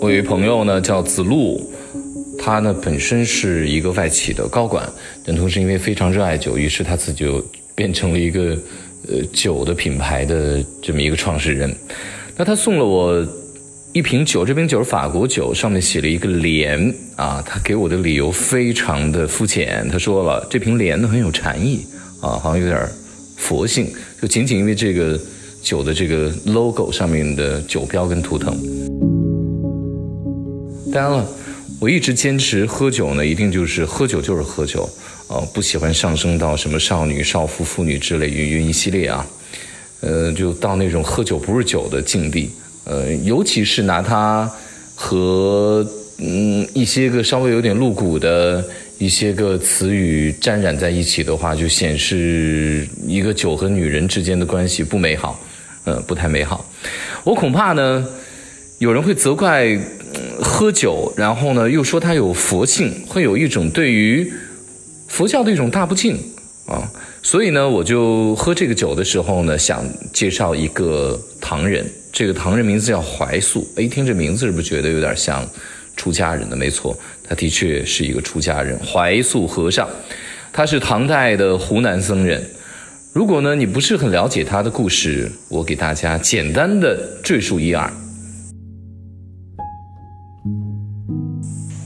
我有一朋友呢，叫子路，他呢本身是一个外企的高管，但同时因为非常热爱酒，于是他自己就变成了一个呃酒的品牌的这么一个创始人。那他送了我一瓶酒，这瓶酒是法国酒，上面写了一个莲啊。他给我的理由非常的肤浅，他说了这瓶莲呢很有禅意啊，好像有点佛性，就仅仅因为这个酒的这个 logo 上面的酒标跟图腾。当然了，我一直坚持喝酒呢，一定就是喝酒就是喝酒，呃，不喜欢上升到什么少女、少妇、妇女之类云云一系列啊，呃，就到那种喝酒不是酒的境地，呃，尤其是拿它和嗯一些个稍微有点露骨的一些个词语沾染在一起的话，就显示一个酒和女人之间的关系不美好，呃，不太美好。我恐怕呢，有人会责怪。喝酒，然后呢，又说他有佛性，会有一种对于佛教的一种大不敬啊。所以呢，我就喝这个酒的时候呢，想介绍一个唐人。这个唐人名字叫怀素。一听这名字是不是觉得有点像出家人的？没错，他的确是一个出家人，怀素和尚。他是唐代的湖南僧人。如果呢，你不是很了解他的故事，我给大家简单的赘述一二。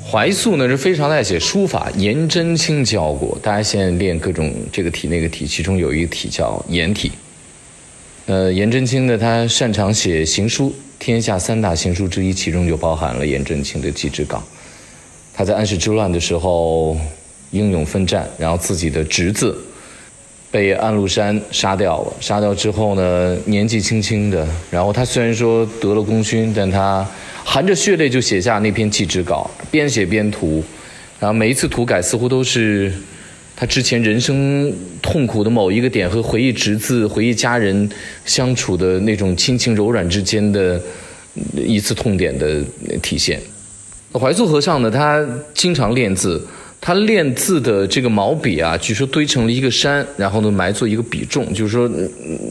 怀素呢是非常爱写书法，颜真卿教过。大家现在练各种这个体那个体，其中有一个体叫颜体。呃，颜真卿呢，他擅长写行书，天下三大行书之一，其中就包含了颜真卿的《祭侄稿》。他在安史之乱的时候英勇奋战，然后自己的侄子被安禄山杀掉了。杀掉之后呢，年纪轻轻的，然后他虽然说得了功勋，但他。含着血泪就写下那篇祭侄稿，边写边涂，然后每一次涂改似乎都是他之前人生痛苦的某一个点和回忆侄子、回忆家人相处的那种亲情柔软之间的一次痛点的体现。怀素和尚呢，他经常练字，他练字的这个毛笔啊，据说堆成了一个山，然后呢埋作一个笔重，就是说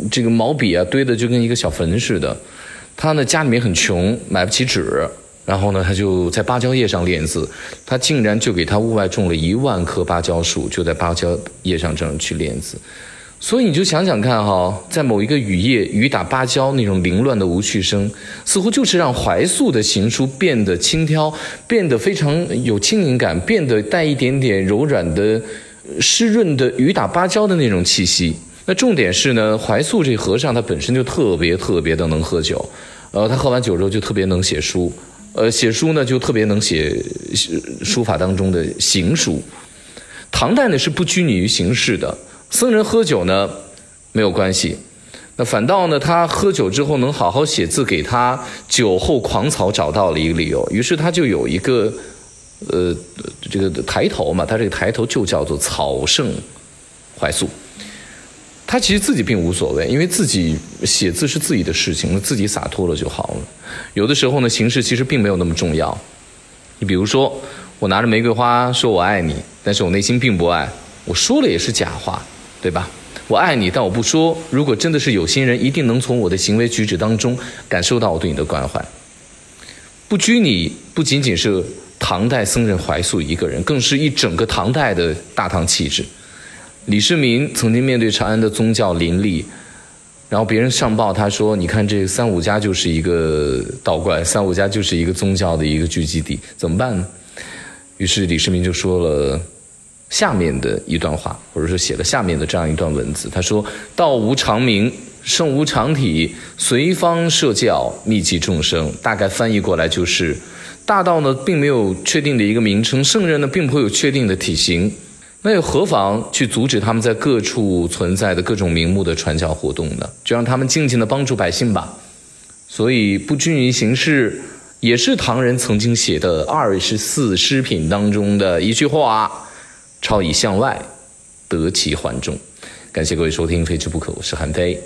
这个毛笔啊堆的就跟一个小坟似的。他呢家里面很穷，买不起纸，然后呢他就在芭蕉叶上练字。他竟然就给他屋外种了一万棵芭蕉树，就在芭蕉叶上这样去练字。所以你就想想看哈，在某一个雨夜，雨打芭蕉那种凌乱的无趣声，似乎就是让怀素的行书变得轻佻，变得非常有轻盈感，变得带一点点柔软的、湿润的雨打芭蕉的那种气息。那重点是呢，怀素这和尚他本身就特别特别的能喝酒，呃，他喝完酒之后就特别能写书，呃，写书呢就特别能写书法当中的行书。唐代呢是不拘泥于形式的，僧人喝酒呢没有关系，那反倒呢他喝酒之后能好好写字，给他酒后狂草找到了一个理由，于是他就有一个呃这个抬头嘛，他这个抬头就叫做草圣怀素。他其实自己并无所谓，因为自己写字是自己的事情，自己洒脱了就好了。有的时候呢，形式其实并没有那么重要。你比如说，我拿着玫瑰花说我爱你，但是我内心并不爱，我说了也是假话，对吧？我爱你，但我不说。如果真的是有心人，一定能从我的行为举止当中感受到我对你的关怀。不拘泥，不仅仅是唐代僧人怀素一个人，更是一整个唐代的大唐气质。李世民曾经面对长安的宗教林立，然后别人上报他说：“你看这三五家就是一个道观，三五家就是一个宗教的一个聚集地，怎么办呢？”于是李世民就说了下面的一段话，或者说写了下面的这样一段文字。他说：“道无常名，圣无常体，随方设教，密集众生。”大概翻译过来就是：大道呢并没有确定的一个名称，圣人呢并不会有确定的体型。那又何妨去阻止他们在各处存在的各种名目的传教活动呢？就让他们静静的帮助百姓吧。所以不拘泥形式，也是唐人曾经写的二十四诗品当中的一句话：“超以向外，得其环中。”感谢各位收听《非之不可》，我是韩非。